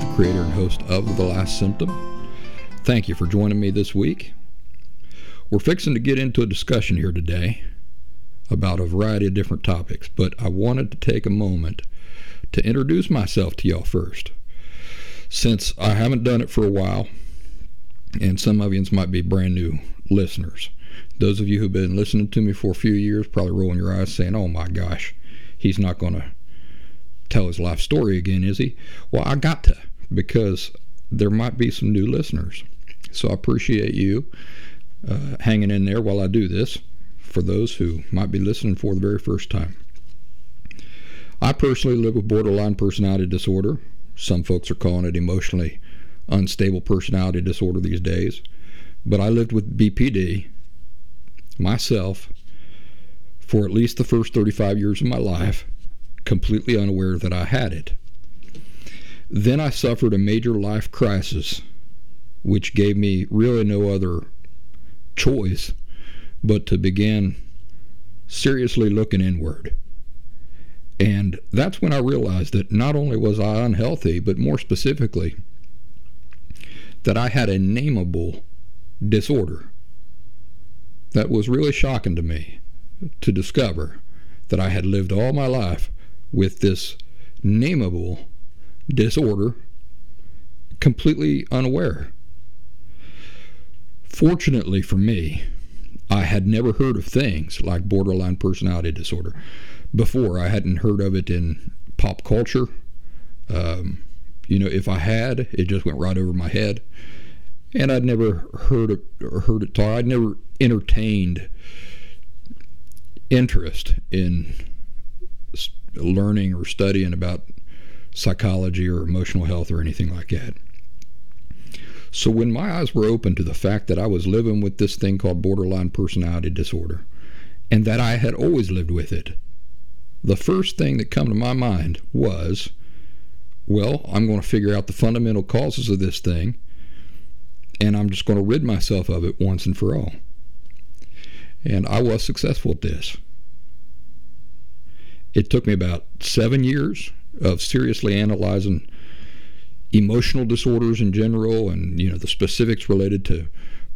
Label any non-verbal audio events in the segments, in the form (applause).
The creator and host of The Last Symptom. Thank you for joining me this week. We're fixing to get into a discussion here today about a variety of different topics, but I wanted to take a moment to introduce myself to y'all first. Since I haven't done it for a while, and some of you might be brand new listeners. Those of you who've been listening to me for a few years probably rolling your eyes saying, oh my gosh, he's not going to tell his life story again, is he? Well, I got to because there might be some new listeners. So I appreciate you uh, hanging in there while I do this for those who might be listening for the very first time. I personally live with borderline personality disorder. Some folks are calling it emotionally unstable personality disorder these days. But I lived with BPD myself for at least the first 35 years of my life completely unaware that I had it. Then I suffered a major life crisis, which gave me really no other choice but to begin seriously looking inward. And that's when I realized that not only was I unhealthy, but more specifically, that I had a nameable disorder. That was really shocking to me to discover that I had lived all my life with this nameable disorder completely unaware. Fortunately for me, I had never heard of things like borderline personality disorder before. I hadn't heard of it in pop culture. Um, you know, if I had, it just went right over my head, and I'd never heard it or heard it taught. I'd never entertained interest in learning or studying about psychology or emotional health or anything like that. So when my eyes were open to the fact that I was living with this thing called borderline personality disorder and that I had always lived with it, the first thing that came to my mind was, well, I'm going to figure out the fundamental causes of this thing and I'm just going to rid myself of it once and for all. And I was successful at this. It took me about seven years of seriously analyzing emotional disorders in general and you know the specifics related to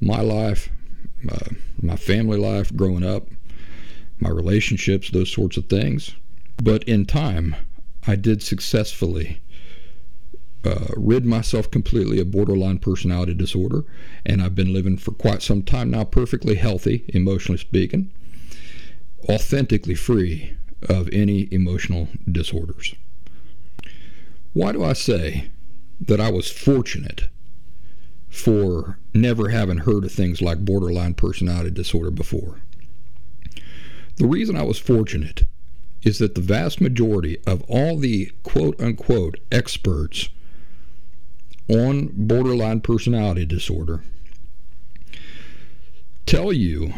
my life, uh, my family life growing up, my relationships, those sorts of things. But in time, I did successfully uh, rid myself completely of borderline personality disorder, and I've been living for quite some time now, perfectly healthy, emotionally speaking, authentically free of any emotional disorders. Why do I say that I was fortunate for never having heard of things like borderline personality disorder before? The reason I was fortunate is that the vast majority of all the quote unquote experts on borderline personality disorder tell you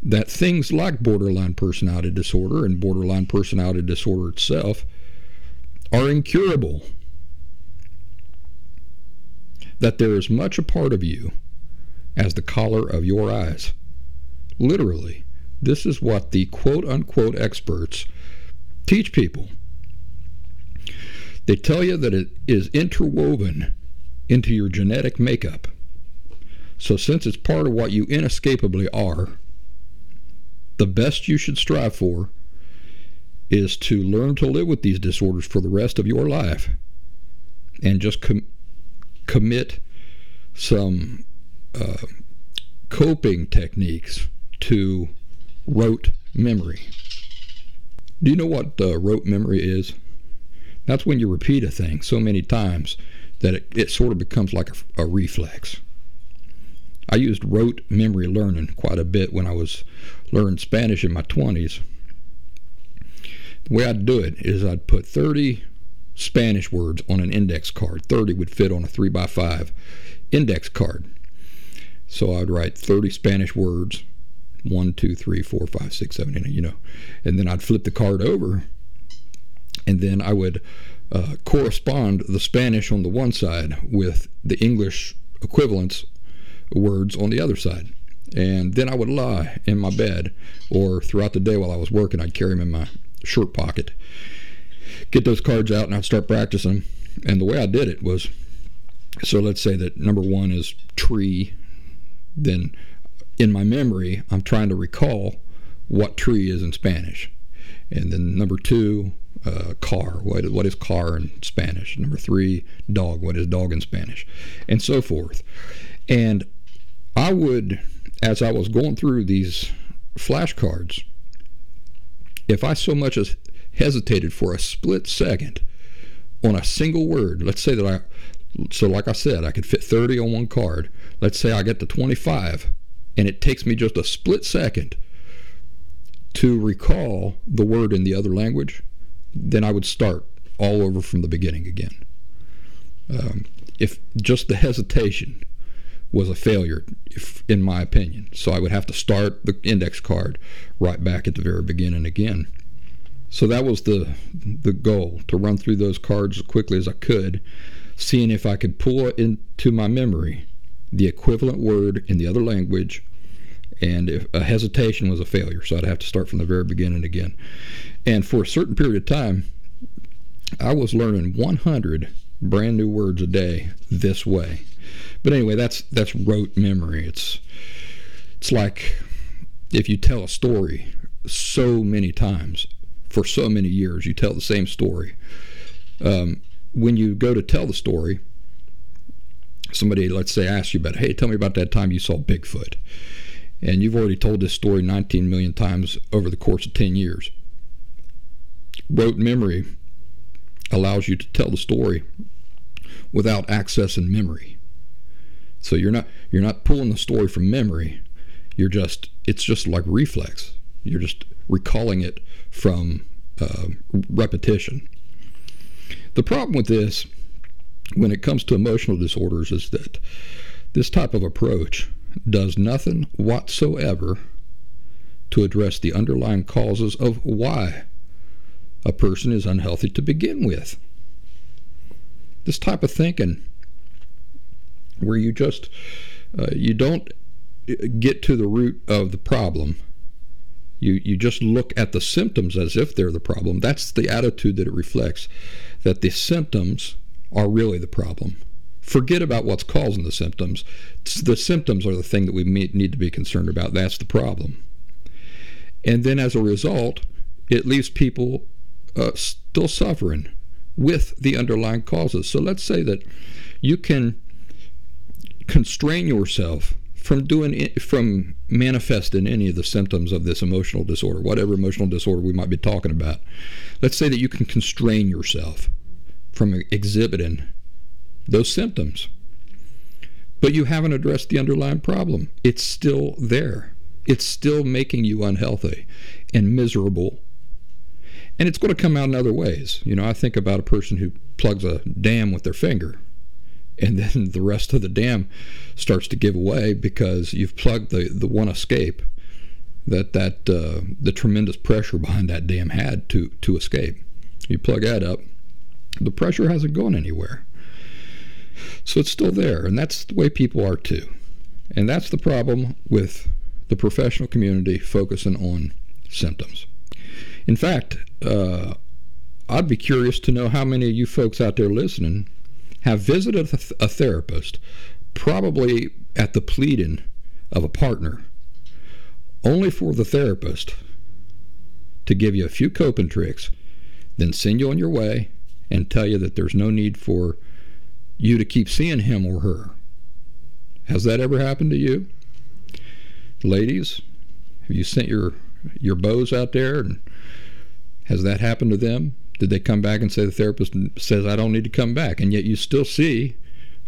that things like borderline personality disorder and borderline personality disorder itself are incurable. That there is much a part of you as the color of your eyes. Literally, this is what the quote unquote experts teach people. They tell you that it is interwoven into your genetic makeup. So, since it's part of what you inescapably are, the best you should strive for is to learn to live with these disorders for the rest of your life and just com- commit some uh, coping techniques to rote memory. Do you know what uh, rote memory is? That's when you repeat a thing so many times that it, it sort of becomes like a, a reflex. I used rote memory learning quite a bit when I was learning Spanish in my 20s. The way I'd do it is I'd put 30 Spanish words on an index card. 30 would fit on a 3 by 5 index card. So I'd write 30 Spanish words, 1, 2, 3, 4, 5, 6, 7, 8, you know. And then I'd flip the card over, and then I would uh, correspond the Spanish on the one side with the English equivalents words on the other side. And then I would lie in my bed, or throughout the day while I was working, I'd carry them in my shirt pocket. Get those cards out, and I'd start practicing. And the way I did it was so let's say that number one is tree. Then in my memory, I'm trying to recall what tree is in Spanish. And then number two, uh, car. What, what is car in Spanish? Number three, dog. What is dog in Spanish? And so forth. And I would, as I was going through these flashcards, if I so much as hesitated for a split second on a single word, let's say that I, so like I said, I could fit 30 on one card. Let's say I get to 25, and it takes me just a split second to recall the word in the other language, then I would start all over from the beginning again. Um, if just the hesitation was a failure, if, in my opinion. So I would have to start the index card right back at the very beginning again. So that was the the goal to run through those cards as quickly as I could, seeing if I could pull into my memory the equivalent word in the other language. And if a hesitation was a failure, so I'd have to start from the very beginning again. And for a certain period of time, I was learning 100 brand new words a day this way. But anyway, that's that's rote memory. It's it's like if you tell a story so many times for so many years, you tell the same story. Um, when you go to tell the story, somebody, let's say, asks you about, hey, tell me about that time you saw Bigfoot. And you've already told this story 19 million times over the course of 10 years. Rote memory allows you to tell the story without accessing memory. So you're not you're not pulling the story from memory. You're just it's just like reflex. You're just recalling it from uh, repetition. The problem with this, when it comes to emotional disorders, is that this type of approach does nothing whatsoever to address the underlying causes of why a person is unhealthy to begin with. This type of thinking where you just uh, you don't get to the root of the problem. You you just look at the symptoms as if they're the problem. That's the attitude that it reflects that the symptoms are really the problem. Forget about what's causing the symptoms. The symptoms are the thing that we need to be concerned about. That's the problem. And then as a result it leaves people uh, still suffering with the underlying causes. So let's say that you can constrain yourself from doing from manifesting any of the symptoms of this emotional disorder, whatever emotional disorder we might be talking about. Let's say that you can constrain yourself from exhibiting those symptoms. But you haven't addressed the underlying problem. It's still there. It's still making you unhealthy and miserable. And it's going to come out in other ways. You know, I think about a person who plugs a dam with their finger and then the rest of the dam starts to give away because you've plugged the, the one escape that that uh, the tremendous pressure behind that dam had to to escape. You plug that up, the pressure hasn't gone anywhere, so it's still there, and that's the way people are too, and that's the problem with the professional community focusing on symptoms. In fact, uh, I'd be curious to know how many of you folks out there listening have visited a therapist, probably at the pleading of a partner, only for the therapist to give you a few coping tricks, then send you on your way and tell you that there's no need for you to keep seeing him or her Has that ever happened to you? Ladies, have you sent your your beaus out there and has that happened to them? Did they come back and say the therapist says I don't need to come back and yet you still see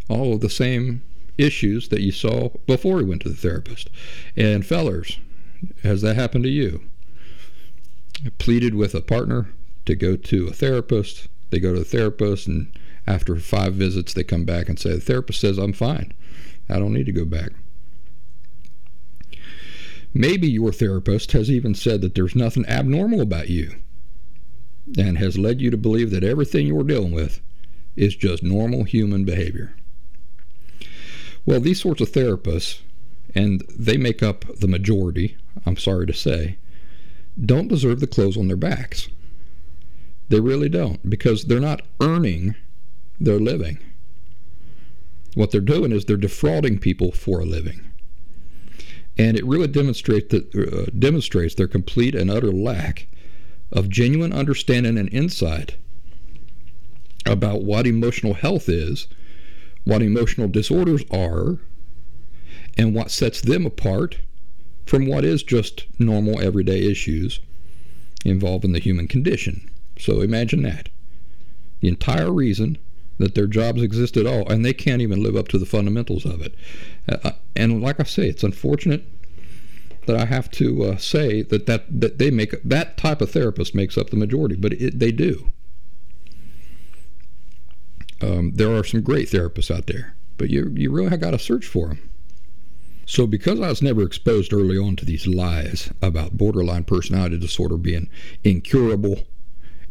all of the same issues that you saw before you went to the therapist? And fellers, has that happened to you? I pleaded with a partner to go to a therapist. They go to the therapist and after five visits they come back and say the therapist says I'm fine. I don't need to go back. Maybe your therapist has even said that there's nothing abnormal about you and has led you to believe that everything you're dealing with is just normal human behavior. Well, these sorts of therapists, and they make up the majority, I'm sorry to say, don't deserve the clothes on their backs. They really don't, because they're not earning their living. What they're doing is they're defrauding people for a living. And it really demonstrates that, uh, demonstrates their complete and utter lack of genuine understanding and insight about what emotional health is, what emotional disorders are, and what sets them apart from what is just normal everyday issues involving the human condition. So imagine that. The entire reason that their jobs exist at all, and they can't even live up to the fundamentals of it. Uh, uh and like I say, it's unfortunate that I have to uh, say that, that that they make that type of therapist makes up the majority, but it, they do. Um, there are some great therapists out there, but you you really have got to search for them. So, because I was never exposed early on to these lies about borderline personality disorder being incurable,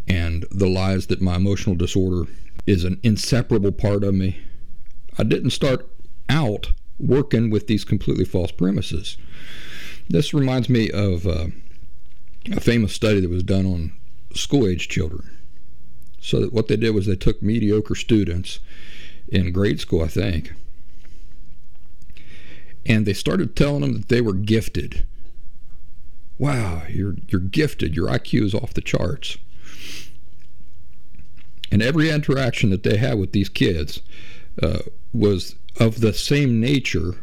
and the lies that my emotional disorder is an inseparable part of me, I didn't start out working with these completely false premises. This reminds me of uh, a famous study that was done on school age children. So that what they did was they took mediocre students in grade school, I think, and they started telling them that they were gifted. Wow, you're you're gifted. Your IQ is off the charts. And every interaction that they had with these kids uh, was of the same nature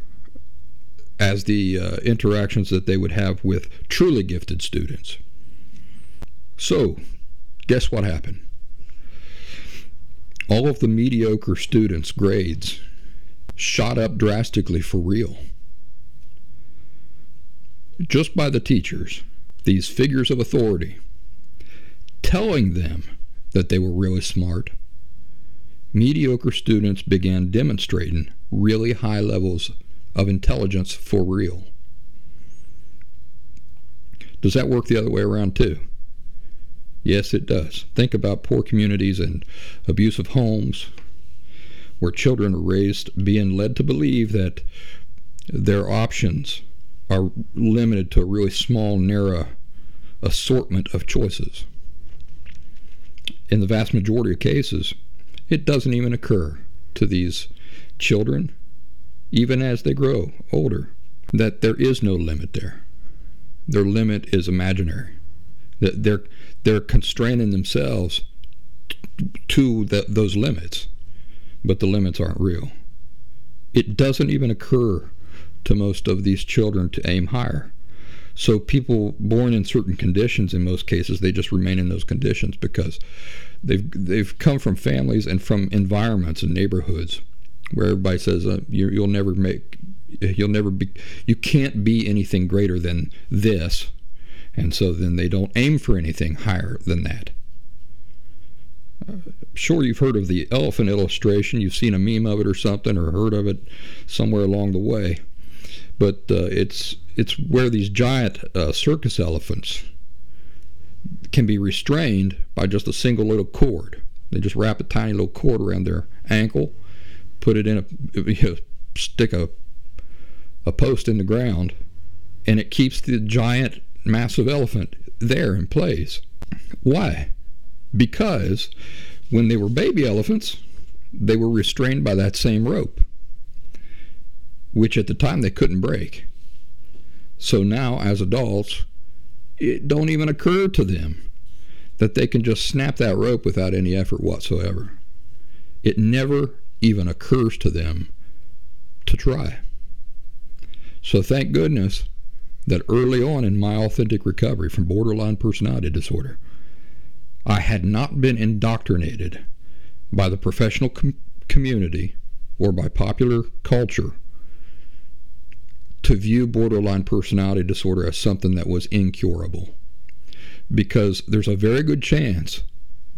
as the uh, interactions that they would have with truly gifted students. So, guess what happened? All of the mediocre students' grades shot up drastically for real. Just by the teachers, these figures of authority, telling them that they were really smart. Mediocre students began demonstrating really high levels of intelligence for real. Does that work the other way around too? Yes, it does. Think about poor communities and abusive homes where children are raised being led to believe that their options are limited to a really small, narrow assortment of choices. In the vast majority of cases, it doesn't even occur to these children even as they grow older, that there is no limit there. Their limit is imaginary. That they're they're constraining themselves to the, those limits, but the limits aren't real. It doesn't even occur to most of these children to aim higher. So people born in certain conditions, in most cases, they just remain in those conditions because they've they've come from families and from environments and neighborhoods where everybody says uh, you, you'll never make, you'll never be, you can't be anything greater than this, and so then they don't aim for anything higher than that. Uh, sure, you've heard of the elephant illustration. You've seen a meme of it or something, or heard of it somewhere along the way. But uh, it's it's where these giant uh, circus elephants can be restrained by just a single little cord. They just wrap a tiny little cord around their ankle, put it in a you know, stick a a post in the ground, and it keeps the giant, massive elephant there in place. Why? Because when they were baby elephants, they were restrained by that same rope, which at the time they couldn't break. So now, as adults, it don't even occur to them that they can just snap that rope without any effort whatsoever. It never even occurs to them to try. So thank goodness that early on in my authentic recovery from borderline personality disorder, I had not been indoctrinated by the professional com- community or by popular culture to view borderline personality disorder as something that was incurable. Because there's a very good chance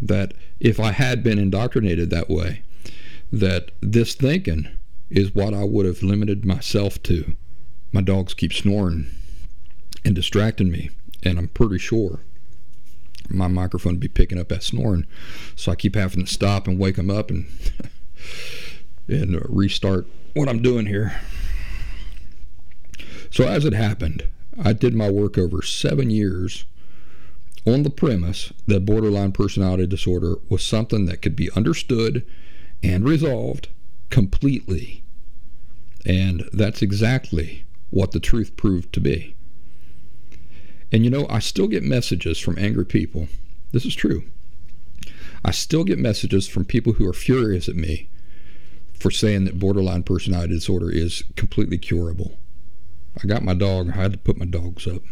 that if I had been indoctrinated that way, that this thinking is what I would have limited myself to. My dogs keep snoring and distracting me, and I'm pretty sure my microphone would be picking up that snoring. So I keep having to stop and wake them up and (laughs) and uh, restart what I'm doing here. So as it happened, I did my work over seven years on the premise that borderline personality disorder was something that could be understood and resolved completely. And that's exactly what the truth proved to be. And you know, I still get messages from angry people. This is true. I still get messages from people who are furious at me for saying that borderline personality disorder is completely curable. I got my dog, I had to put my dogs up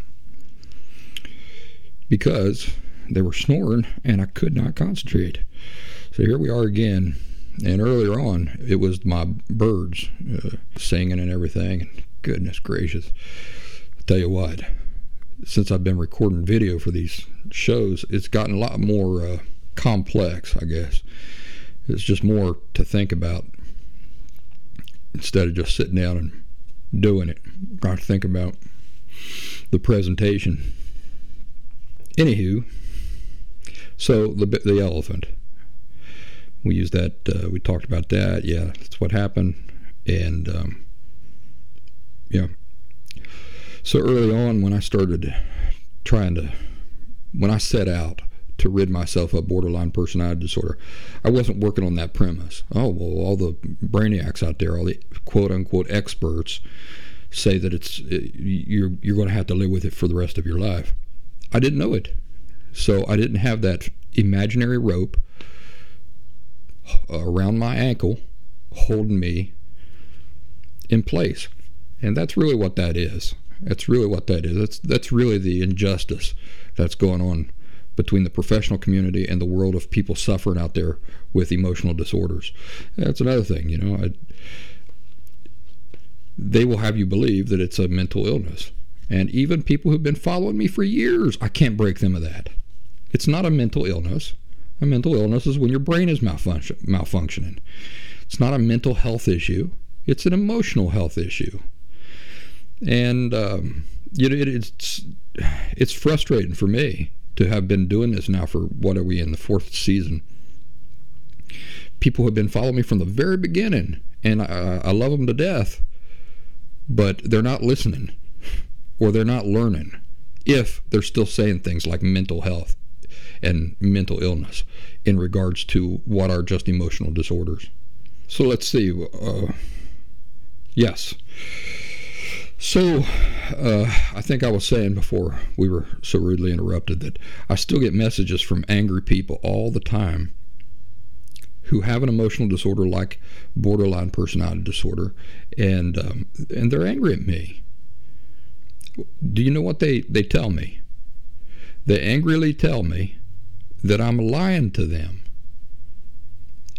because they were snoring and I could not concentrate. So here we are again. And earlier on, it was my birds uh, singing and everything. And goodness gracious. I'll tell you what, since I've been recording video for these shows, it's gotten a lot more uh, complex, I guess. It's just more to think about instead of just sitting down and doing it. Got to think about the presentation. Anywho, so the the elephant. We used that. Uh, we talked about that. Yeah, that's what happened. And um, yeah. So early on, when I started trying to, when I set out to rid myself of borderline personality disorder. I wasn't working on that premise. Oh, well, all the brainiacs out there, all the quote unquote experts say that it's you're you're going to have to live with it for the rest of your life. I didn't know it. So I didn't have that imaginary rope Uh, around my ankle holding me in place. And that's really what that is. That's really what that is. That's that's really the injustice that's going on between the professional community and the world of people suffering out there with emotional disorders. That's another thing, you know. I, they will have you believe that it's a mental illness. And even people who've been following me for years, I can't break them of that. It's not a mental illness. A mental illness is when your brain is malfunction, malfunctioning. It's not a mental health issue. It's an emotional health issue. And um, you know, it, it's it's frustrating for me to have been doing this now for what are we in the fourth season. People have been following me from the very beginning, and I, I love them to death, but they're not listening or they're not learning if they're still saying things like mental health and mental illness in regards to what are just emotional disorders. So let's see. Uh, yes. So, uh, I think I was saying before we were so rudely interrupted that I still get messages from angry people all the time who have an emotional disorder like borderline personality disorder, and um, and they're angry at me. Do you know what they, they tell me? They angrily tell me that I'm lying to them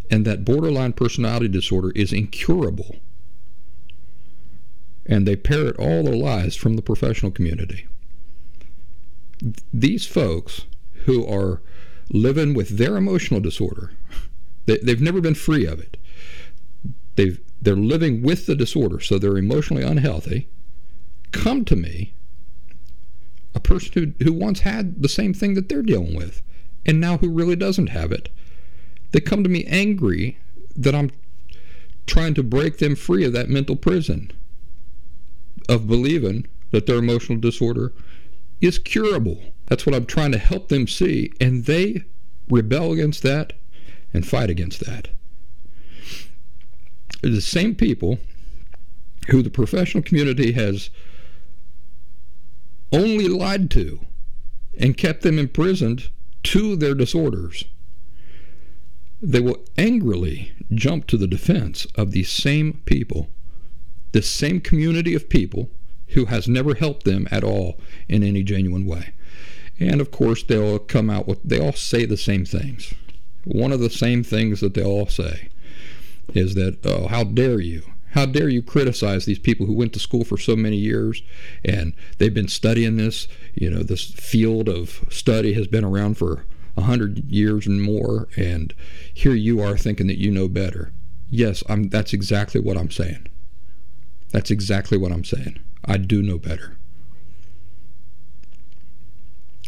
and that borderline personality disorder is incurable and they parrot all the lies from the professional community. These folks who are living with their emotional disorder, they, have never been free of it. They've, they're living with the disorder, so they're emotionally unhealthy. Come to me, a person who, who once had the same thing that they're dealing with, and now who really doesn't have it. They come to me angry that I'm trying to break them free of that mental prison of believing that their emotional disorder is curable. That's what I'm trying to help them see. And they rebel against that and fight against that. The same people who the professional community has only lied to and kept them imprisoned to their disorders. They will angrily jump to the defense of these same people this same community of people who has never helped them at all in any genuine way. And of course, they'll come out with, they all say the same things. One of the same things that they all say is that, oh, how dare you? How dare you criticize these people who went to school for so many years and they've been studying this? You know, this field of study has been around for a hundred years and more, and here you are thinking that you know better. Yes, I'm, that's exactly what I'm saying. That's exactly what I'm saying. I do know better.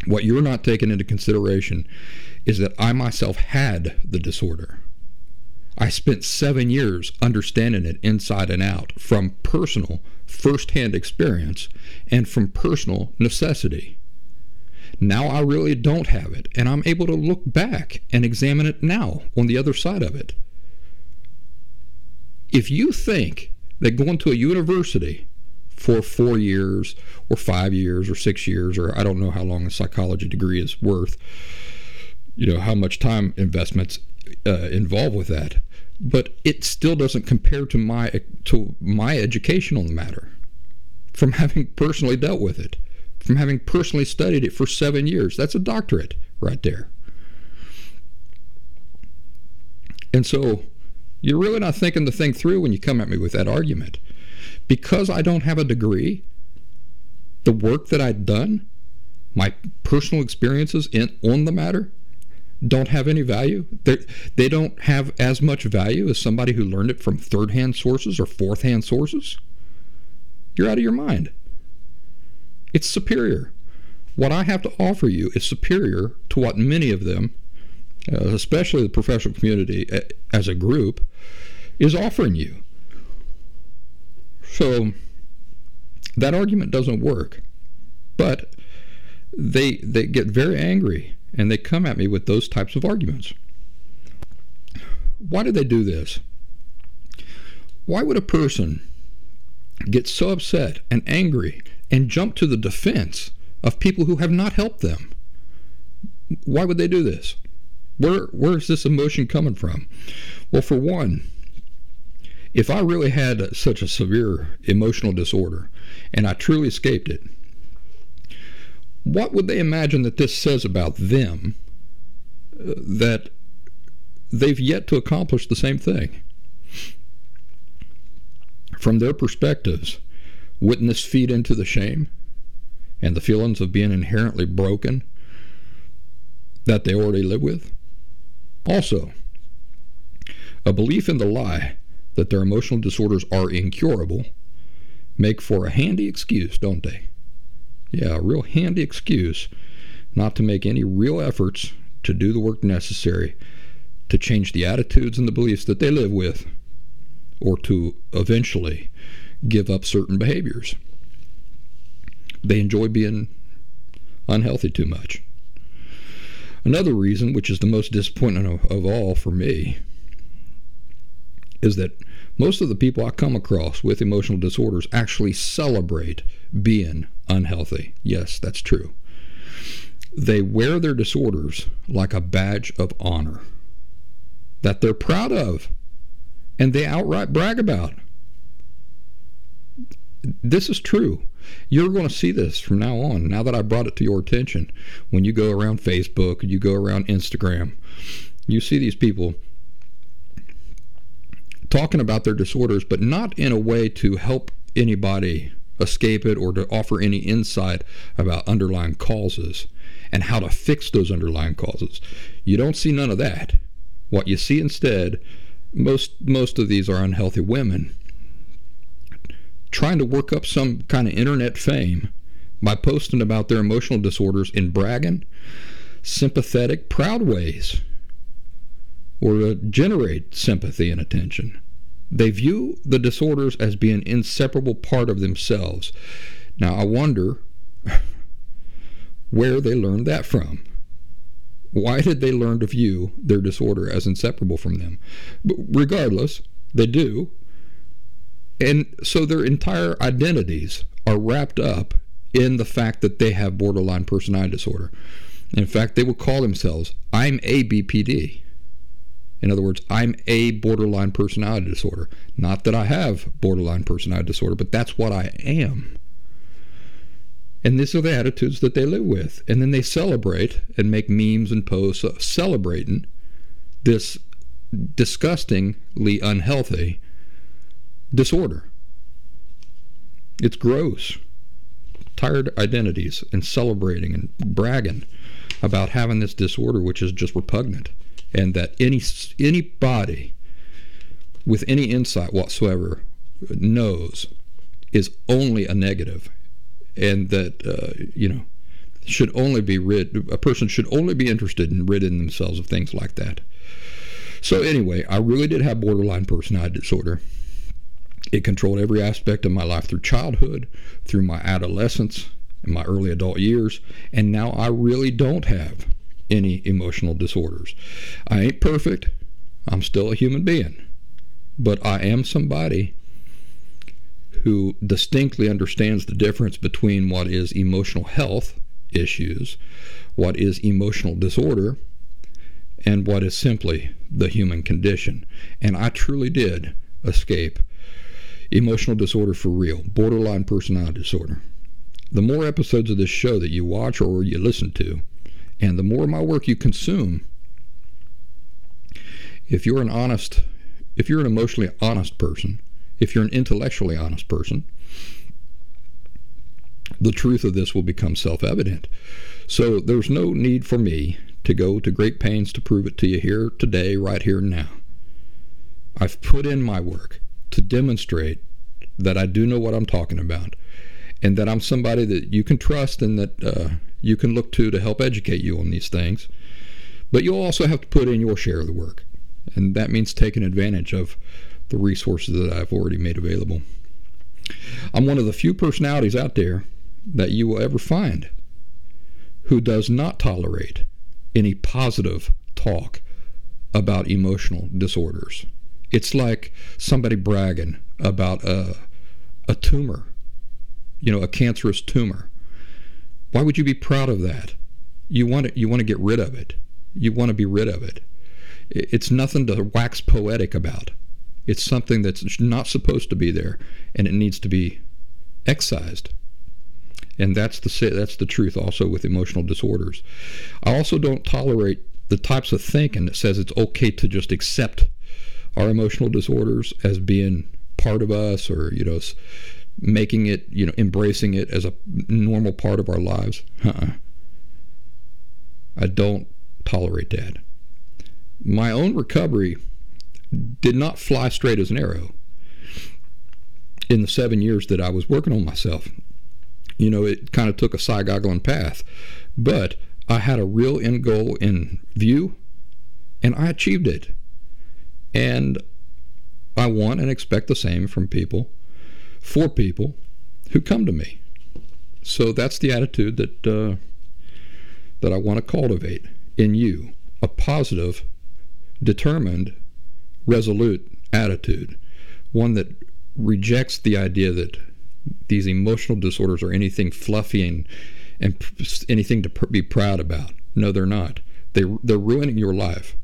What you're not taking into consideration is that I myself had the disorder. I spent seven years understanding it inside and out from personal, firsthand experience and from personal necessity. Now I really don't have it, and I'm able to look back and examine it now on the other side of it. If you think that going to a university for four years or five years or six years, or I don't know how long a psychology degree is worth, you know, how much time investments uh, involved with that, but it still doesn't compare to my to my education on the matter, from having personally dealt with it, from having personally studied it for seven years. That's a doctorate right there. And so, you're really not thinking the thing through when you come at me with that argument, because I don't have a degree. The work that I've done, my personal experiences in on the matter, don't have any value. They, they don't have as much value as somebody who learned it from third hand sources or fourth hand sources. You're out of your mind. It's superior. What I have to offer you is superior to what many of them, uh, especially the professional community uh, as a group, is offering you. So that argument doesn't work. But they they get very angry and they come at me with those types of arguments. Why do they do this? Why would a person get so upset and angry and jump to the defense of people who have not helped them? Why would they do this? Where where is this emotion coming from? Well, for one, if I really had such a severe emotional disorder and I truly escaped it, what would they imagine that this says about them uh, that they've yet to accomplish the same thing? From their perspectives, wouldn't this feed into the shame and the feelings of being inherently broken that they already live with? Also, a belief in the lie that their emotional disorders are incurable make for a handy excuse, don't they? Yeah, a real handy excuse not to make any real efforts to do the work necessary to change the attitudes and the beliefs that they live with or to eventually give up certain behaviors. They enjoy being unhealthy too much. Another reason, which is the most disappointing of, of all for me, is that most of the people I come across with emotional disorders actually celebrate being unhealthy. Yes, that's true. They wear their disorders like a badge of honor that they're proud of and they outright brag about. This is true. You're going to see this from now on. Now that I brought it to your attention, when you go around Facebook, you go around Instagram, you see these people talking about their disorders, but not in a way to help anybody escape it or to offer any insight about underlying causes and how to fix those underlying causes. You don't see none of that. What you see instead, most most of these are unhealthy women trying to work up some kind of internet fame by posting about their emotional disorders in bragging, sympathetic, proud ways or to generate sympathy and attention. They view the disorders as being inseparable part of themselves. Now, I wonder (laughs) where they learned that from. Why did they learn to view their disorder as inseparable from them? But regardless, they do. And so their entire identities are wrapped up in the fact that they have borderline personality disorder. In fact, they will call themselves, I'm ABPD. In other words, I'm a borderline personality disorder. Not that I have borderline personality disorder, but that's what I am. And these are the attitudes that they live with. And then they celebrate and make memes and posts celebrating this disgustingly unhealthy disorder. It's gross. Tired identities and celebrating and bragging about having this disorder, which is just repugnant, and that any anybody with any insight whatsoever knows is only a negative and that uh, you know should only be rid a person should only be interested in ridding themselves of things like that. So anyway i really did have borderline personality disorder. It controlled every aspect of my life through childhood through my adolescence and my early adult years and now i really don't have any emotional disorders i ain't perfect i'm still a human being but i am somebody who distinctly understands the difference between what is emotional health issues, what is emotional disorder, and what is simply the human condition. And I truly did escape emotional disorder for real, borderline personality disorder. The more episodes of this show that you watch or you listen to, and the more of my work you consume, if you're an honest, if you're an emotionally honest person, if you're an intellectually honest person, the truth of this will become self evident. So there's no need for me to go to great pains to prove it to you here today, right here and now. I've put in my work to demonstrate that I do know what I'm talking about and that I'm somebody that you can trust and that uh, you can look to to help educate you on these things. But you'll also have to put in your share of the work. And that means taking advantage of the resources that I've already made available. I'm one of the few personalities out there that you will ever find who does not tolerate any positive talk about emotional disorders. It's like somebody bragging about a, a tumor, you know, a cancerous tumor. Why would you be proud of that? You want to, you want to get rid of it. You want to be rid of it. It's nothing to wax poetic about. It's something that's not supposed to be there, and it needs to be excised. And that's the that's the truth. Also with emotional disorders, I also don't tolerate the types of thinking that says it's okay to just accept our emotional disorders as being part of us, or you know, making it you know embracing it as a normal part of our lives. Uh-uh. I don't tolerate that. My own recovery did not fly straight as an arrow in the seven years that I was working on myself. You know, it kind of took a side goggling path, but I had a real end goal in view and I achieved it. And I want and expect the same from people, for people who come to me. So that's the attitude that uh, that I want to cultivate in you, a positive, determined resolute attitude, one that rejects the idea that these emotional disorders are anything fluffy and, and anything to pr- be proud about. No, they're not. They, they're ruining your life.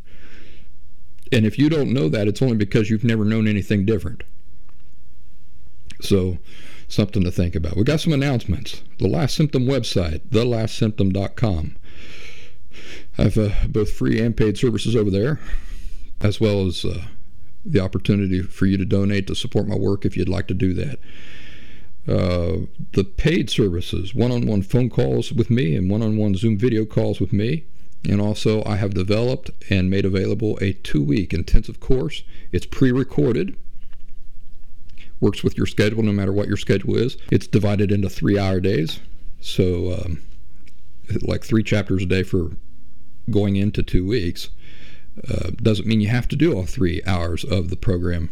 And if you don't know that, it's only because you've never known anything different. So, something to think about. We got some announcements. The Last Symptom website, thelastsymptom.com. I have uh, both free and paid services over there as well as uh, the opportunity for you to donate to support my work if you'd like to do that. Uh, the paid services, one on one phone calls with me and one on one Zoom video calls with me. And also, I have developed and made available a two week intensive course. It's pre recorded, works with your schedule no matter what your schedule is. It's divided into three hour days. So, um, like three chapters a day for going into two weeks. Uh, doesn't mean you have to do all three hours of the program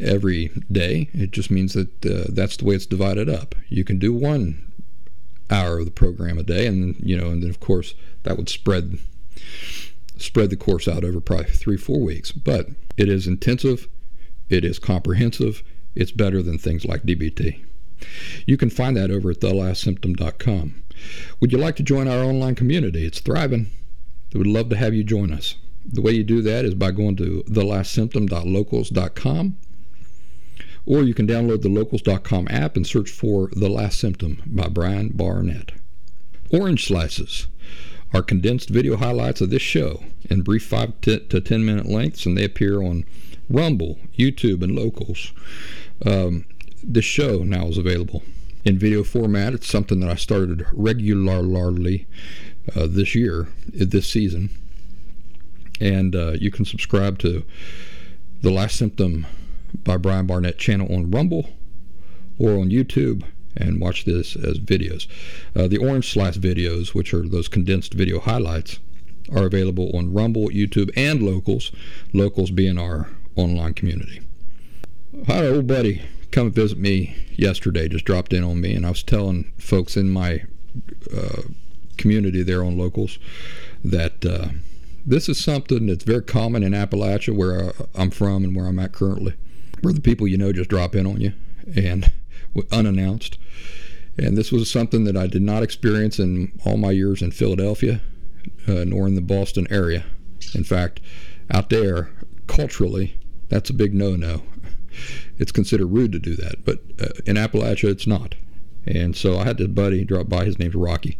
every day. It just means that uh, that's the way it's divided up. You can do one hour of the program a day, and you know, and then of course that would spread spread the course out over probably three four weeks. But it is intensive, it is comprehensive, it's better than things like DBT. You can find that over at thelastsymptom.com. Would you like to join our online community? It's thriving. We would love to have you join us. The way you do that is by going to thelastsymptom.locals.com or you can download the locals.com app and search for The Last Symptom by Brian Barnett. Orange Slices are condensed video highlights of this show in brief 5 to 10 minute lengths, and they appear on Rumble, YouTube, and Locals. Um, this show now is available in video format. It's something that I started regularly uh, this year, this season. And uh, you can subscribe to The Last Symptom by Brian Barnett channel on Rumble or on YouTube and watch this as videos. Uh, the Orange Slice videos, which are those condensed video highlights, are available on Rumble, YouTube, and Locals, Locals being our online community. I had an old buddy come visit me yesterday, just dropped in on me, and I was telling folks in my uh, community there on Locals that uh, this is something that's very common in Appalachia, where I'm from and where I'm at currently, where the people you know just drop in on you and unannounced. And this was something that I did not experience in all my years in Philadelphia, uh, nor in the Boston area. In fact, out there, culturally, that's a big no no. It's considered rude to do that, but uh, in Appalachia, it's not. And so I had this buddy drop by, his name's Rocky.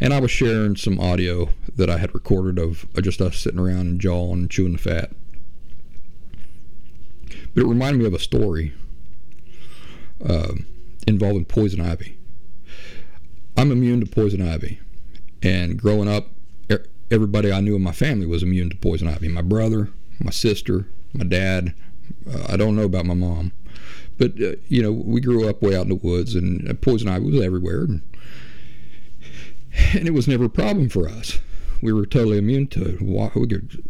And I was sharing some audio that I had recorded of just us sitting around and jawing and chewing the fat. But it reminded me of a story uh, involving poison ivy. I'm immune to poison ivy. And growing up, everybody I knew in my family was immune to poison ivy. My brother, my sister, my dad. Uh, I don't know about my mom. But, uh, you know, we grew up way out in the woods, and uh, poison ivy was everywhere. And, and it was never a problem for us. We were totally immune to it. We could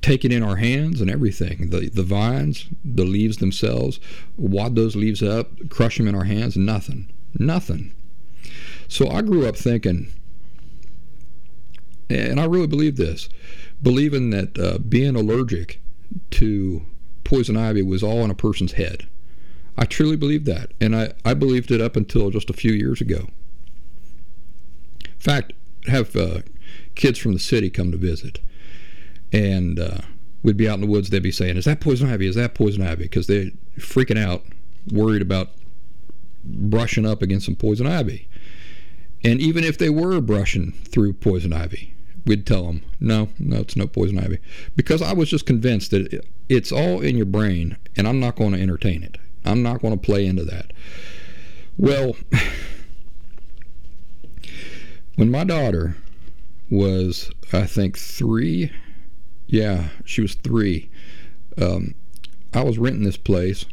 take it in our hands and everything. The the vines, the leaves themselves, wad those leaves up, crush them in our hands, nothing. Nothing. So I grew up thinking, and I really believe this, believing that uh, being allergic to poison ivy was all in a person's head. I truly believed that, and I, I believed it up until just a few years ago. In fact, have uh, kids from the city come to visit, and uh, we'd be out in the woods. They'd be saying, "Is that poison ivy? Is that poison ivy?" Because they're freaking out, worried about brushing up against some poison ivy. And even if they were brushing through poison ivy, we'd tell them, "No, no, it's no poison ivy," because I was just convinced that it's all in your brain, and I'm not going to entertain it. I'm not going to play into that. Well, (sighs) when my daughter was, I think, three yeah, she was three. Um, I was renting this place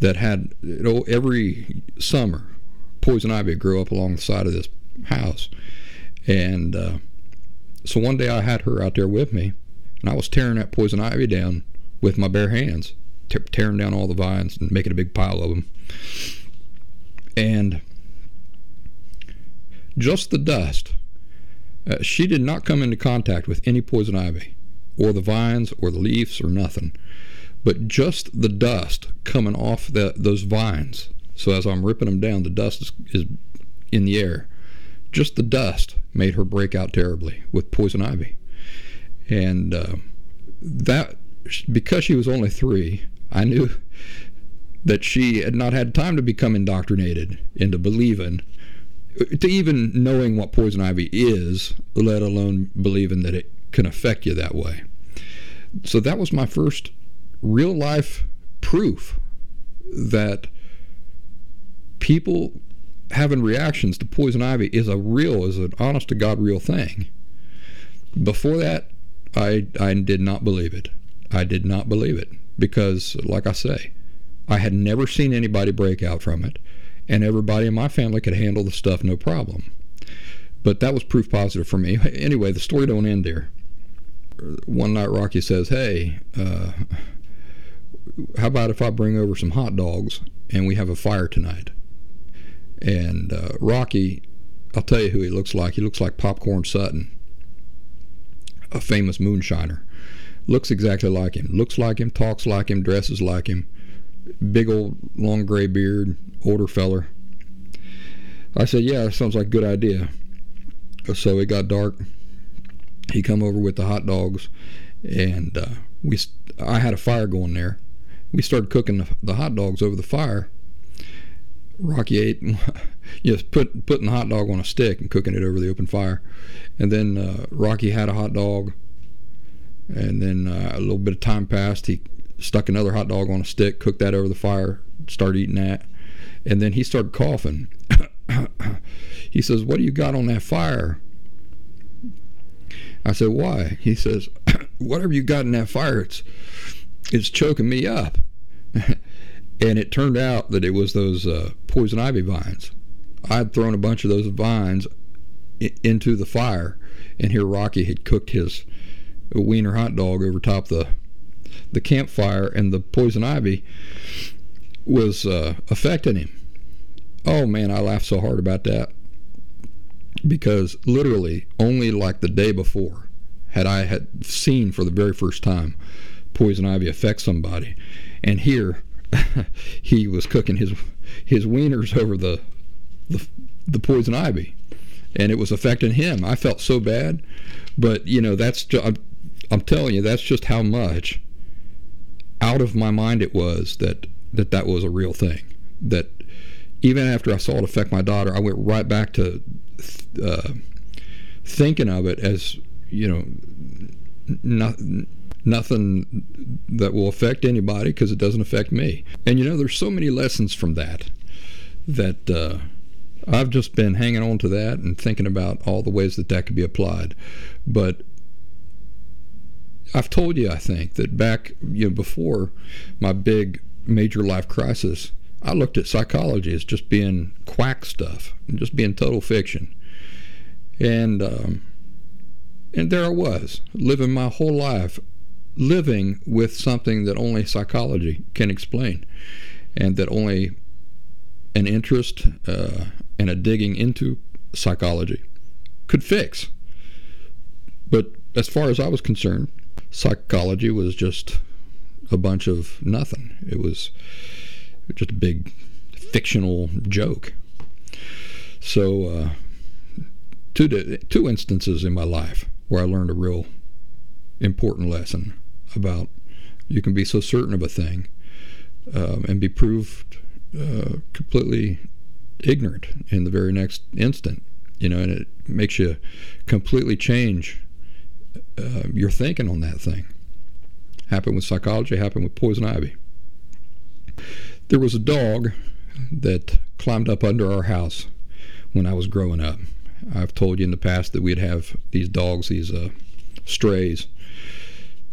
that had you know, every summer poison ivy grew up along the side of this house, and uh, so one day I had her out there with me, and I was tearing that poison ivy down with my bare hands, te- tearing down all the vines and making a big pile of them, and just the dust uh, she did not come into contact with any poison ivy, or the vines, or the leaves, or nothing, but just the dust coming off the, those vines. So as I'm ripping them down, the dust is, is in the air. Just the dust made her break out terribly with poison ivy, and uh, that because she was only three, I knew (laughs) that she had not had time to become indoctrinated into believing to even knowing what poison ivy is, let alone believing that it can affect you that way. So that was my first real life proof that people having reactions to poison ivy is a real, is an honest to God real thing. Before that, I I did not believe it. I did not believe it because, like I say, I had never seen anybody break out from it and everybody in my family could handle the stuff no problem. But that was proof positive for me. (laughs) Anyway, the story don't end there. One night, Rocky says, "Hey, uh, how about if I bring over some hot dogs and we have a fire tonight?" And uh, Rocky, I'll tell you who he looks like. He looks like Popcorn Sutton, a famous moonshiner. Looks exactly like him. Looks like him. Talks like him. Dresses like him. Big old long gray beard, older feller. I said, "Yeah, sounds like a good idea." So it got dark. He come over with the hot dogs, and uh, we. I had a fire going there, we started cooking the, the hot dogs over the fire. Rocky ate, just (laughs) put putting the hot dog on a stick and cooking it over the open fire, and then uh, Rocky had a hot dog, and then uh, a little bit of time passed. He stuck another hot dog on a stick, cooked that over the fire, started eating that, and then he started coughing. (coughs) he says, "What do you got on that fire?" I said, "Why?" He says, (coughs) "Whatever you got in that fire, it's it's choking me up." (laughs) and it turned out that it was those uh, poison ivy vines. I'd thrown a bunch of those vines I- into the fire, and here Rocky had cooked his wiener hot dog over top the the campfire, and the poison ivy was uh, affecting him. Oh man, I laughed so hard about that because literally only like the day before had I had seen for the very first time poison ivy affect somebody, and here (laughs) he was cooking his his wieners over the, the the poison ivy, and it was affecting him. I felt so bad, but you know that's just, I'm, I'm telling you that's just how much out of my mind it was that that that was a real thing. That even after I saw it affect my daughter, I went right back to uh, thinking of it as you know not, nothing that will affect anybody because it doesn't affect me. And you know, there's so many lessons from that that uh, I've just been hanging on to that and thinking about all the ways that that could be applied. But I've told you, I think, that back you know before my big major life crisis, I looked at psychology as just being quack stuff just being total fiction. And um, and there I was, living my whole life living with something that only psychology can explain, and that only an interest uh, and a digging into psychology could fix. But as far as I was concerned, psychology was just a bunch of nothing. It was just a big fictional joke. So, uh, two two instances in my life where I learned a real important lesson about you can be so certain of a thing um, and be proved uh, completely ignorant in the very next instant. You know, and it makes you completely change uh, your thinking on that thing. Happened with psychology, happened with poison ivy. There was a dog that climbed up under our house when I was growing up. I've told you in the past that we'd have these dogs, these uh, strays,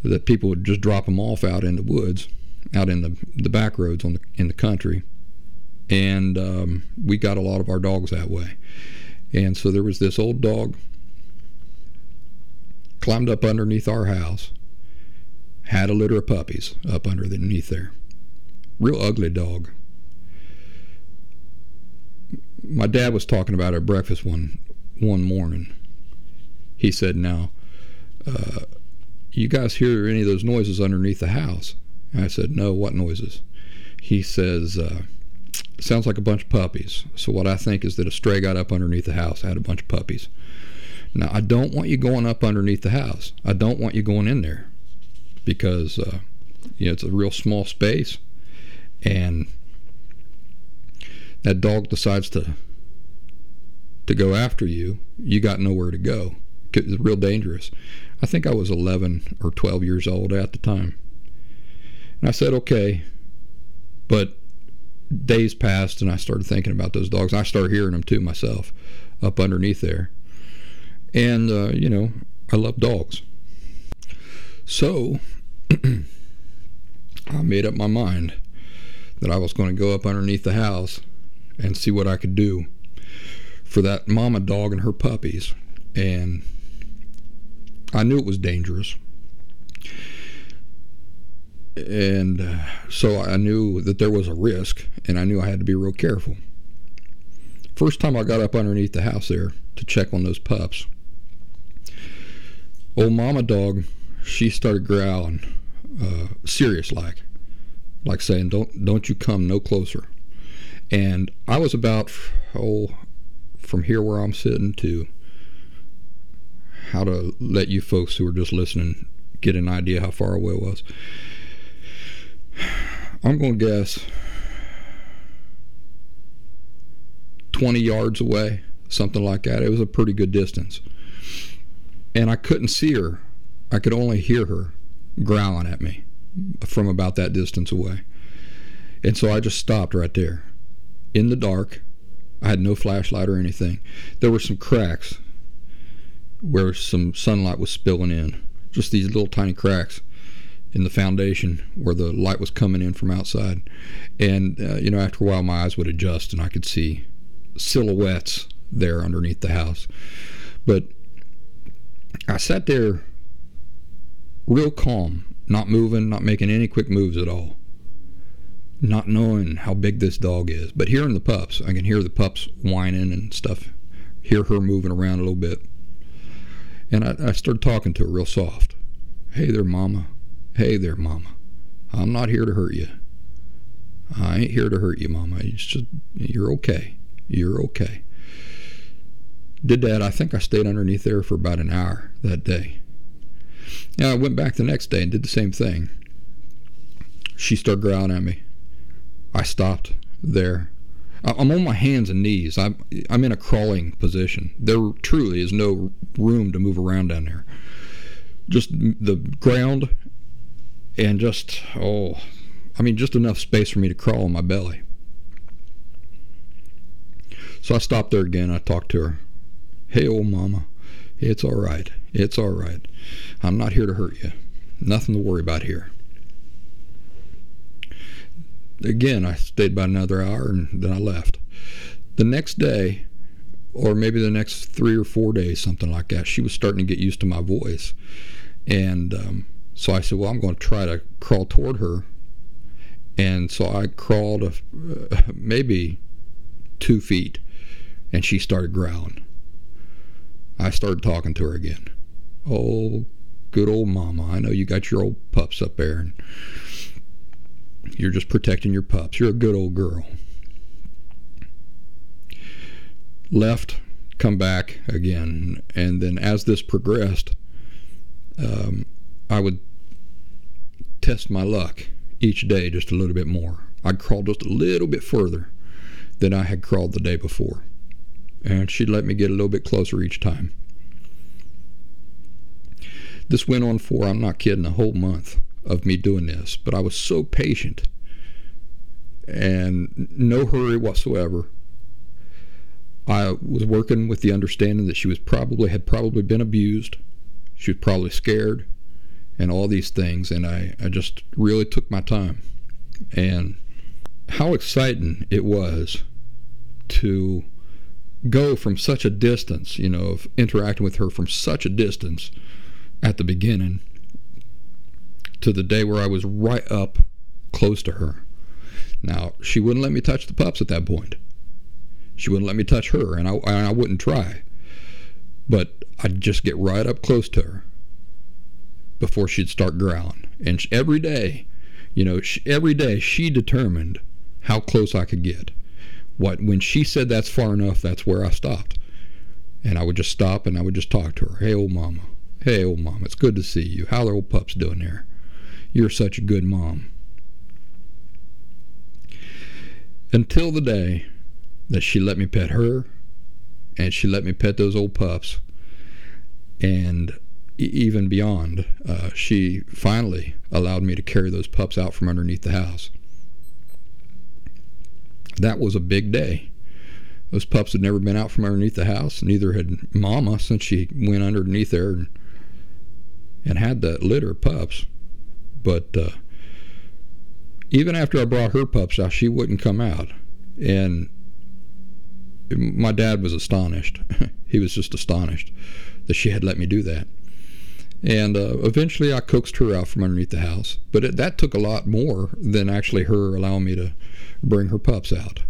that people would just drop them off out in the woods, out in the the back roads on the in the country, and um, we got a lot of our dogs that way. And so there was this old dog climbed up underneath our house, had a litter of puppies up underneath there. Real ugly dog. My dad was talking about it at breakfast one one morning. He said, "Now, uh, you guys hear any of those noises underneath the house?" I said, "No. What noises?" He says, uh, "Sounds like a bunch of puppies." So what I think is that a stray got up underneath the house, had a bunch of puppies. Now, I don't want you going up underneath the house. I don't want you going in there because uh, you know it's a real small space, and that dog decides to to go after you. You got nowhere to go. It's real dangerous. I think I was 11 or 12 years old at the time, and I said, "Okay," but days passed, and I started thinking about those dogs. I started hearing them too myself up underneath there and, uh, you know, I love dogs. So (clears throat) I made up my mind that I was going to go up underneath the house and see what I could do for that mama dog and her puppies. And I knew it was dangerous. And uh, so I knew that there was a risk, and I knew I had to be real careful. First time I got up underneath the house there to check on those pups, old mama dog, she started growling, uh, serious like, like saying, "Don't don't you come no closer." And I was about oh, from here where I'm sitting to how to let you folks who are just listening get an idea how far away it was. I'm going to guess 20 yards away, something like that. It was a pretty good distance. And I couldn't see her. I could only hear her growling at me from about that distance away. And so I just stopped right there in the dark. I had no flashlight or anything. There were some cracks where some sunlight was spilling in, just these little tiny cracks in the foundation where the light was coming in from outside. And, uh, you know, after a while, my eyes would adjust and I could see silhouettes there underneath the house. But I sat there real calm, not moving, not making any quick moves at all. Not knowing how big this dog is, but hearing the pups, I can hear the pups whining and stuff, hear her moving around a little bit. And I, I started talking to her real soft. Hey there, Mama. Hey there, Mama. I'm not here to hurt you. I ain't here to hurt you, Mama. It's just, you're okay. You're okay. Did that. I think I stayed underneath there for about an hour that day. Yeah, I went back the next day and did the same thing. She started growling at me. I stopped there. I'm on my hands and knees. I'm I'm in a crawling position. There truly is no room to move around down there. Just the ground and just oh, I mean just enough space for me to crawl on my belly. So I stopped there again. I talked to her. Hey, old mama, it's all right. It's all right. I'm not here to hurt you. Nothing to worry about here. Again, I stayed about another hour and then I left. The next day, or maybe the next three or four days, something like that, she was starting to get used to my voice. And um, so I said, Well, I'm going to try to crawl toward her. And so I crawled a, uh, (laughs) maybe two feet and she started growling. I started talking to her again. Oh, good old mama. I know you got your old pups up there and you're just protecting your pups. You're a good old girl. Left, come back again. And then as this progressed, um, I would test my luck each day just a little bit more. I'd crawl just a little bit further than I had crawled the day before and she'd let me get a little bit closer each time. This went on for, I'm not kidding, a whole month of me doing this, but I was so patient and no hurry whatsoever. I was working with the understanding that she was probably had probably been abused. She was probably scared and all these things and I, I just really took my time. And how exciting it was to go from such a distance, you know, of interacting with her from such a distance at the beginning to the day where I was right up close to her. Now, she wouldn't let me touch the pups at that point. She wouldn't let me touch her, and I, and I wouldn't try. But I'd just get right up close to her before she'd start growling. And every day, you know, she, every day she determined how close I could get what when she said that's far enough, that's where I stopped. And I would just stop and I would just talk to her. Hey, old mama. Hey, old mama. It's good to see you. How are old pups doing there? You're such a good mom. Until the day that she let me pet her and she let me pet those old pups. And even beyond, uh, she finally allowed me to carry those pups out from underneath the house that was a big day. Those pups had never been out from underneath the house. Neither had Mama since she went underneath there and, and had that litter of pups. But uh, even after I brought her pups out, she wouldn't come out. And my dad was astonished. (laughs) he was just astonished that she had let me do that. And uh, eventually I coaxed her out from underneath the house. But it, that took a lot more than actually her allowing me to bring her pups out,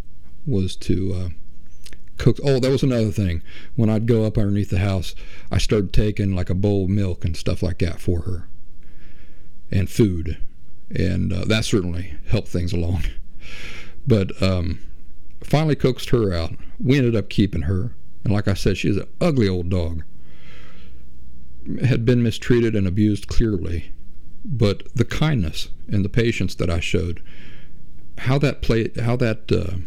was to uh, cook. Oh, that was another thing. When I'd go up underneath the house, I started taking like a bowl of milk and stuff like that for her and food. And uh, that certainly helped things along. (laughs) But um, finally coaxed her out. We ended up keeping her. And like I said, she's an ugly old dog had been mistreated and abused clearly, but the kindness and the patience that I showed how that played, how that uh,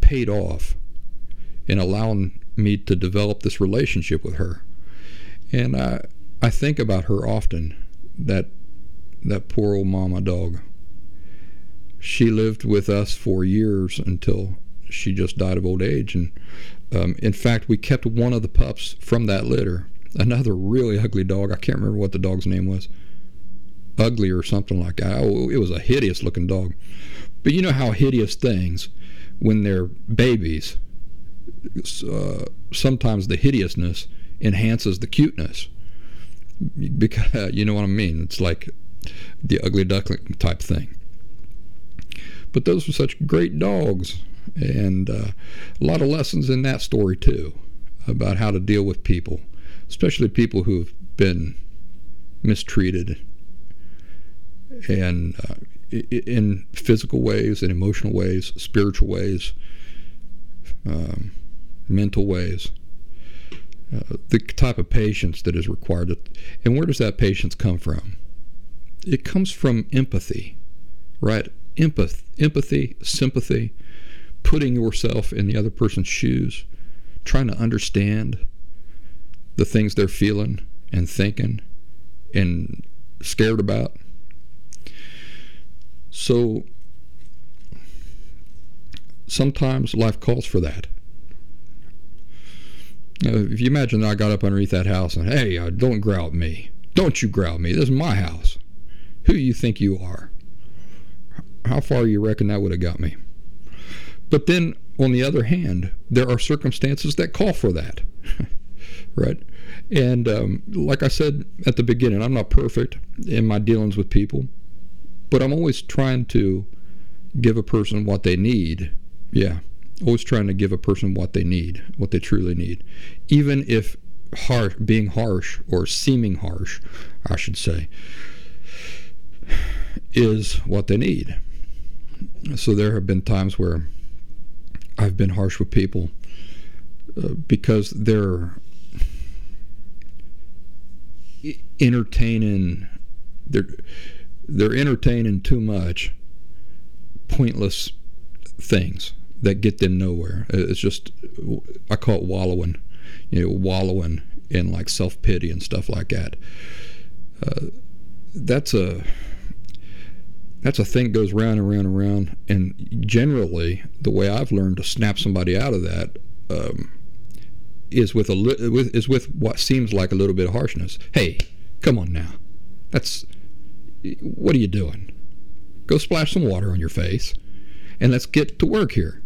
paid off in allowing me to develop this relationship with her. And I, I think about her often. That that poor old mama dog. She lived with us for years until she just died of old age. And um, in fact, we kept one of the pups from that litter. Another really ugly dog. I can't remember what the dog's name was. Ugly or something like that. Oh, it was a hideous looking dog. But you know how hideous things, when they're babies, uh, sometimes the hideousness enhances the cuteness. Because (laughs) you know what I mean. It's like the ugly duckling type thing. But those were such great dogs, and uh, a lot of lessons in that story too about how to deal with people, especially people who've been mistreated and uh, in physical ways and emotional ways, spiritual ways, um, mental ways. The type of patience that is required. And where does that patience come from? It comes from empathy, right? Empath, empathy, sympathy, putting yourself in the other person's shoes, trying to understand the things they're feeling and thinking and scared about. So sometimes life calls for that. Now, if you imagine that I got up underneath that house and, hey, uh, don't growl at me. Don't you growl at me. This is my house. Who you think you are? How far you reckon that would have got me? But then, on the other hand, there are circumstances that call for that, (laughs) right? And um, like I said at the beginning, I'm not perfect in my dealings with people, but I'm always trying to give a person what they need. Yeah, always trying to give a person what they need, what they truly need, even if harsh, being harsh or seeming harsh, I should say, is what they need. So there have been times where I've been harsh with people uh, because they're entertaining they're they're entertaining too much pointless things that get them nowhere. It's just I call it wallowing, you know, wallowing in like self pity and stuff like that. Uh, that's a that's a thing that goes round and round and round. And generally, the way I've learned to snap somebody out of that um, is with a li- with, is with what seems like a little bit of harshness. Hey, come on now, that's what are you doing? Go splash some water on your face, and let's get to work here.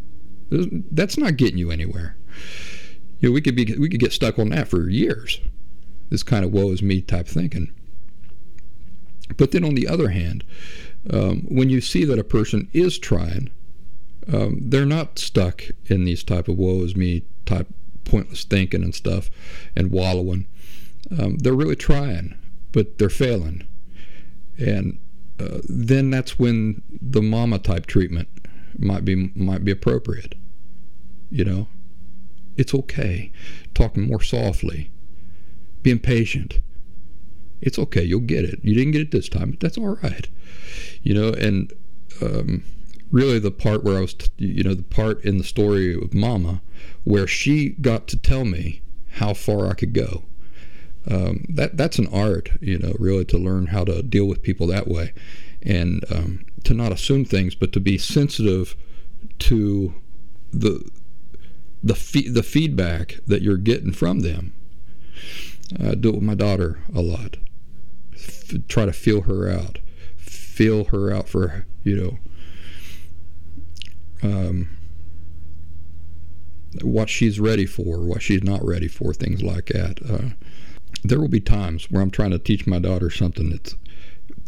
That's not getting you anywhere. You know, we could be we could get stuck on that for years. This kind of woe is me type thinking. But then on the other hand, um, when you see that a person is trying, um, they're not stuck in these type of woe is me type pointless thinking and stuff and wallowing. Um, they're really trying, but they're failing. And uh, then that's when the mama type treatment might be might be appropriate. You know, it's okay. Talking more softly, being patient. It's okay. You'll get it. You didn't get it this time, but that's all right you know, and um, really the part where I was, t- you know, the part in the story of Mama where she got to tell me how far I could go. Um, that that's an art, you know, really to learn how to deal with people that way, and um, to not assume things, but to be sensitive to the the the feedback that you're getting from them. I do it with my daughter a lot. F- try to feel her out feel her out for you know um, what she's ready for, what she's not ready for, things like that. Uh, there will be times where I'm trying to teach my daughter something that,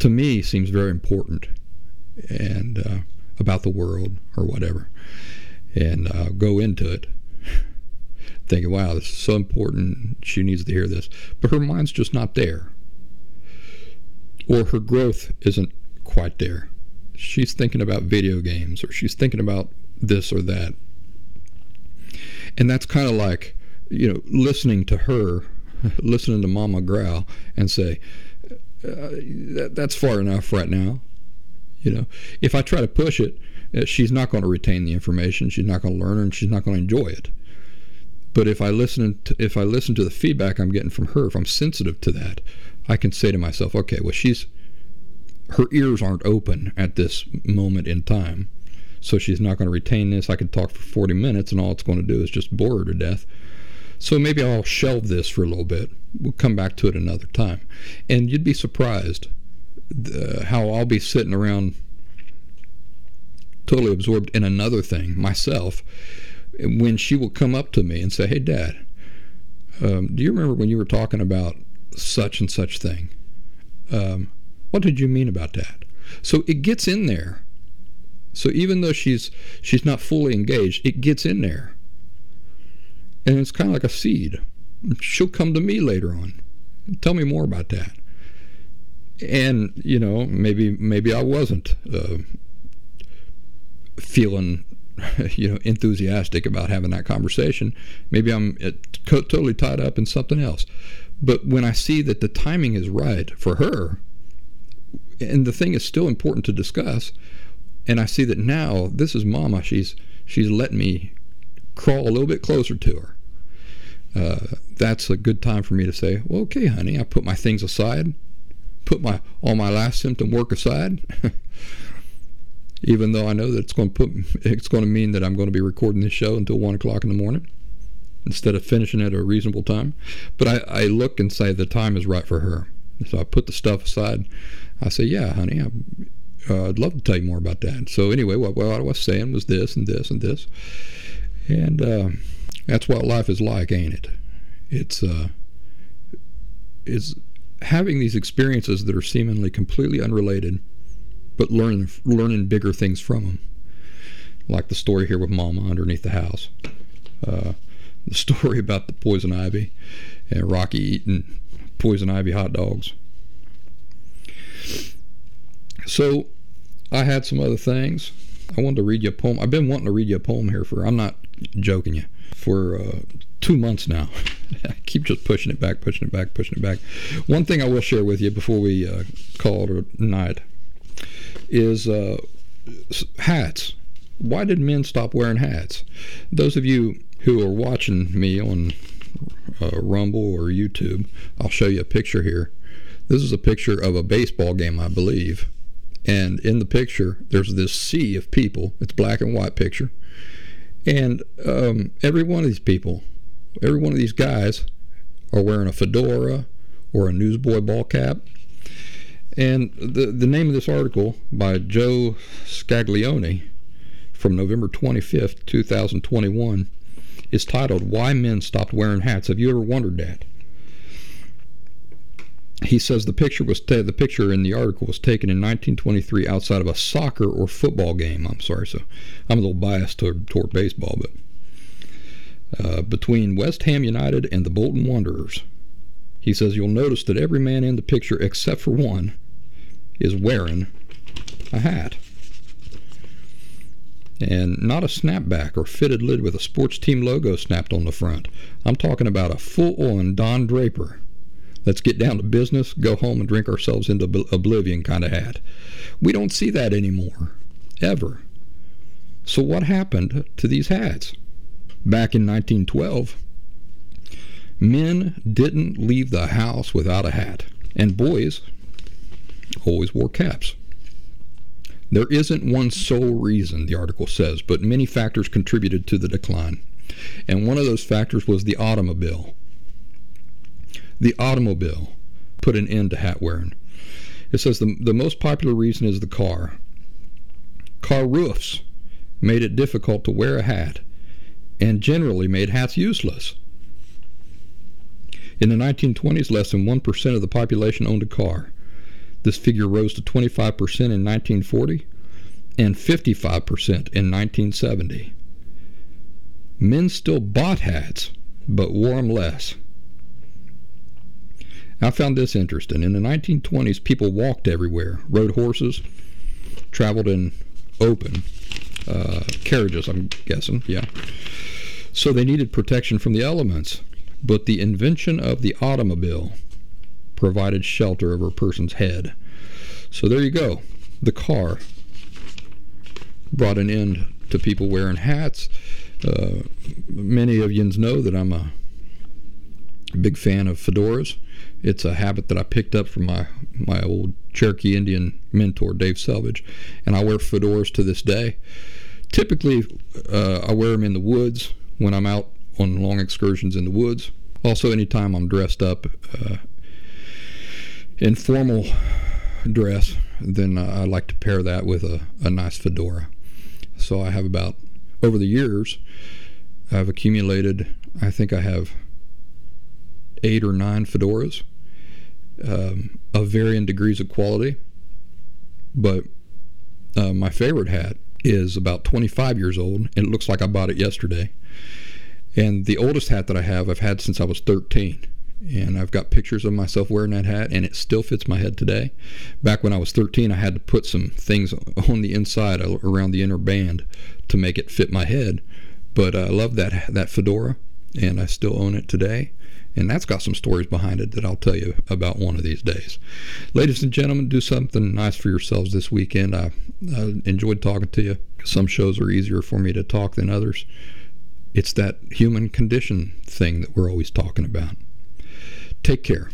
to me, seems very important and uh, about the world or whatever, and uh, go into it thinking, "Wow, this is so important. She needs to hear this," but her mind's just not there, or her growth isn't quite there. She's thinking about video games or she's thinking about this or that. And that's kind of like, you know, listening to her, (laughs) listening to Mama growl and say, uh, that, that's far enough right now. You know, if I try to push it, uh, she's not going to retain the information. She's not going to learn, and she's not going to enjoy it. But if I listen, to, if I listen to the feedback I'm getting from her, if I'm sensitive to that, I can say to myself, okay, well, she's her ears aren't open at this moment in time, so she's not going to retain this. I could talk for 40 minutes, and all it's going to do is just bore her to death. So maybe I'll shelve this for a little bit. We'll come back to it another time. And you'd be surprised the, how I'll be sitting around totally absorbed in another thing myself when she will come up to me and say, Hey, Dad, um, do you remember when you were talking about such and such thing? Um, what did you mean about that? So it gets in there. So even though she's she's not fully engaged, it gets in there and it's kind of like a seed. She'll come to me later on. Tell me more about that. And you know, maybe maybe I wasn't uh, feeling (laughs) you know enthusiastic about having that conversation. Maybe I'm uh, totally tied up in something else. But when I see that the timing is right for her, and the thing is still important to discuss, and I see that now this is Mama. She's she's letting me crawl a little bit closer to her uh, that's a good time for me to say, well, okay, honey, I put my things aside, put my all my last symptom work aside, (laughs) even though I know that it's going to put it's going to mean that I'm going to be recording this show until one o'clock in the morning instead of finishing at a reasonable time. But I, I look and say the time is right for her, so I put the stuff aside. I say, yeah, honey, I, uh, I'd love to tell you more about that. So anyway, what, what I was saying was this and this and this, and. Uh, that's what life is like, ain't it? It's uh, it's having these experiences that are seemingly completely unrelated, but learning learning bigger things from them. Like the story here with Mama underneath the house, uh, the (laughs) story about the poison ivy, and Rocky eating poison ivy hot dogs. So, I had some other things. I wanted to read you a poem. I've been wanting to read you a poem here for. I'm not joking you for uh, two months now. (laughs) I keep just pushing it back, pushing it back, pushing it back. One thing I will share with you before we uh, call it a night is uh, hats. Why did men stop wearing hats? Those of you who are watching me on uh, Rumble or YouTube, I'll show you a picture here. This is a picture of a baseball game, I believe. And in the picture, there's this sea of people. It's black and white picture. And um, every one of these people, every one of these guys are wearing a fedora or a newsboy ball cap. And the, the name of this article by Joe Scaglione from November 25th, 2021 is titled Why Men Stopped Wearing Hats. Have you ever wondered that? he says the picture was the picture in the article was taken in 1923 outside of a soccer or football game. I'm sorry, so I'm a little biased toward, toward baseball, but uh, between West Ham United and the Bolton Wanderers. He says you'll notice that every man in the picture except for one is wearing a hat. And not a snapback or fitted lid with a sports team logo snapped on the front. I'm talking about a full on Don Draper let's get down to business, go home and drink ourselves into oblivion kind of hat. We don't see that anymore, ever. So, what happened to these hats? Back in 1912, men didn't leave the house without a hat, and boys always wore caps. There isn't one sole reason, the article says, but many factors contributed to the decline. And one of those factors was the automobile. The automobile put an end to hat wearing. It says the, the most popular reason is the car. Car roofs made it difficult to wear a hat and generally made hats useless. In the 1920s, less than 1% of the population owned a car. This figure rose to 25% in 1940 and 55% in 1970. Men still bought hats, but wore them less. I found this interesting. In the 1920s, people walked everywhere, rode horses, traveled in open uh, carriages, I'm guessing, yeah. So they needed protection from the elements. But the invention of the automobile provided shelter over a person's head. So there you go. the car brought an end to people wearing hats. Uh, many of you know that I'm a big fan of fedoras. It's a habit that I picked up from my, my old Cherokee Indian mentor, Dave Selvage, and I wear fedoras to this day. Typically, uh, I wear them in the woods when I'm out on long excursions in the woods. Also, anytime I'm dressed up uh, in formal dress, then I like to pair that with a, a nice fedora. So I have about, over the years, I've accumulated, I think I have eight or nine fedoras um, of varying degrees of quality. But uh, my favorite hat is about 25 years old, and it looks like I bought it yesterday. And the oldest hat that I have, I've had since I was 13. And I've got pictures of myself wearing that hat, and it still fits my head today. Back when I was 13, I had to put some things on the inside around the inner band to make it fit my head. But I love that that fedora, and I still own it today. And that's got some stories behind it that I'll tell you about one of these days. Ladies and gentlemen, do something nice for yourselves this weekend. I, I enjoyed talking to you. Some shows are easier for me to talk than others. It's that human condition thing that we're always talking about. Take care.